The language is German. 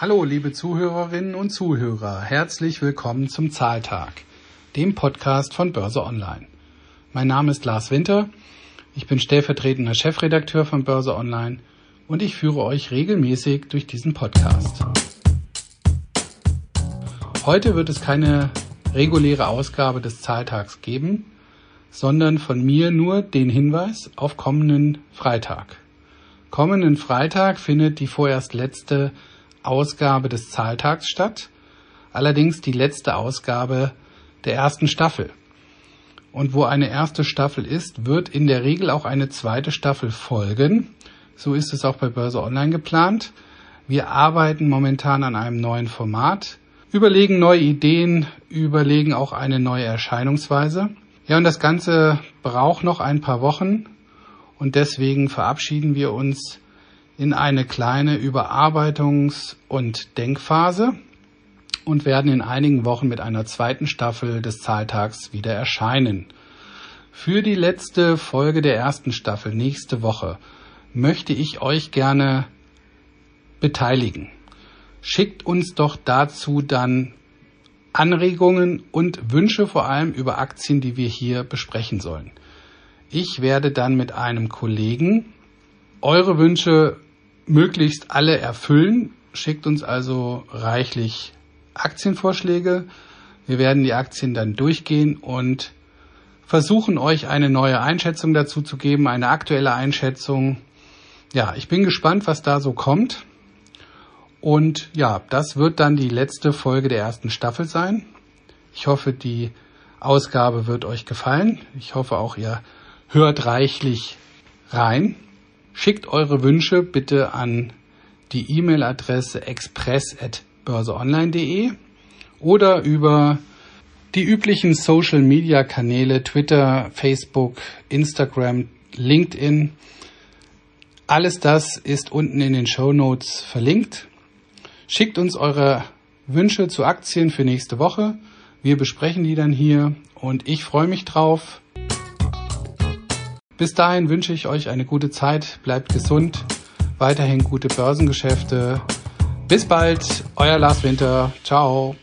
Hallo, liebe Zuhörerinnen und Zuhörer, herzlich willkommen zum Zahltag, dem Podcast von Börse Online. Mein Name ist Lars Winter, ich bin stellvertretender Chefredakteur von Börse Online und ich führe euch regelmäßig durch diesen Podcast. Heute wird es keine reguläre Ausgabe des Zahltags geben, sondern von mir nur den Hinweis auf kommenden Freitag. Kommenden Freitag findet die vorerst letzte Ausgabe des Zahltags statt, allerdings die letzte Ausgabe der ersten Staffel. Und wo eine erste Staffel ist, wird in der Regel auch eine zweite Staffel folgen. So ist es auch bei Börse Online geplant. Wir arbeiten momentan an einem neuen Format, überlegen neue Ideen, überlegen auch eine neue Erscheinungsweise. Ja, und das Ganze braucht noch ein paar Wochen und deswegen verabschieden wir uns in eine kleine Überarbeitungs- und Denkphase und werden in einigen Wochen mit einer zweiten Staffel des Zahltags wieder erscheinen. Für die letzte Folge der ersten Staffel nächste Woche möchte ich euch gerne beteiligen. Schickt uns doch dazu dann Anregungen und Wünsche vor allem über Aktien, die wir hier besprechen sollen. Ich werde dann mit einem Kollegen eure Wünsche möglichst alle erfüllen. Schickt uns also reichlich Aktienvorschläge. Wir werden die Aktien dann durchgehen und versuchen euch eine neue Einschätzung dazu zu geben, eine aktuelle Einschätzung. Ja, ich bin gespannt, was da so kommt. Und ja, das wird dann die letzte Folge der ersten Staffel sein. Ich hoffe, die Ausgabe wird euch gefallen. Ich hoffe auch, ihr hört reichlich rein. Schickt eure Wünsche bitte an die E-Mail-Adresse express.börseonline.de oder über die üblichen Social-Media-Kanäle Twitter, Facebook, Instagram, LinkedIn. Alles das ist unten in den Show Notes verlinkt. Schickt uns eure Wünsche zu Aktien für nächste Woche. Wir besprechen die dann hier und ich freue mich drauf. Bis dahin wünsche ich euch eine gute Zeit, bleibt gesund, weiterhin gute Börsengeschäfte. Bis bald, euer Lars Winter. Ciao.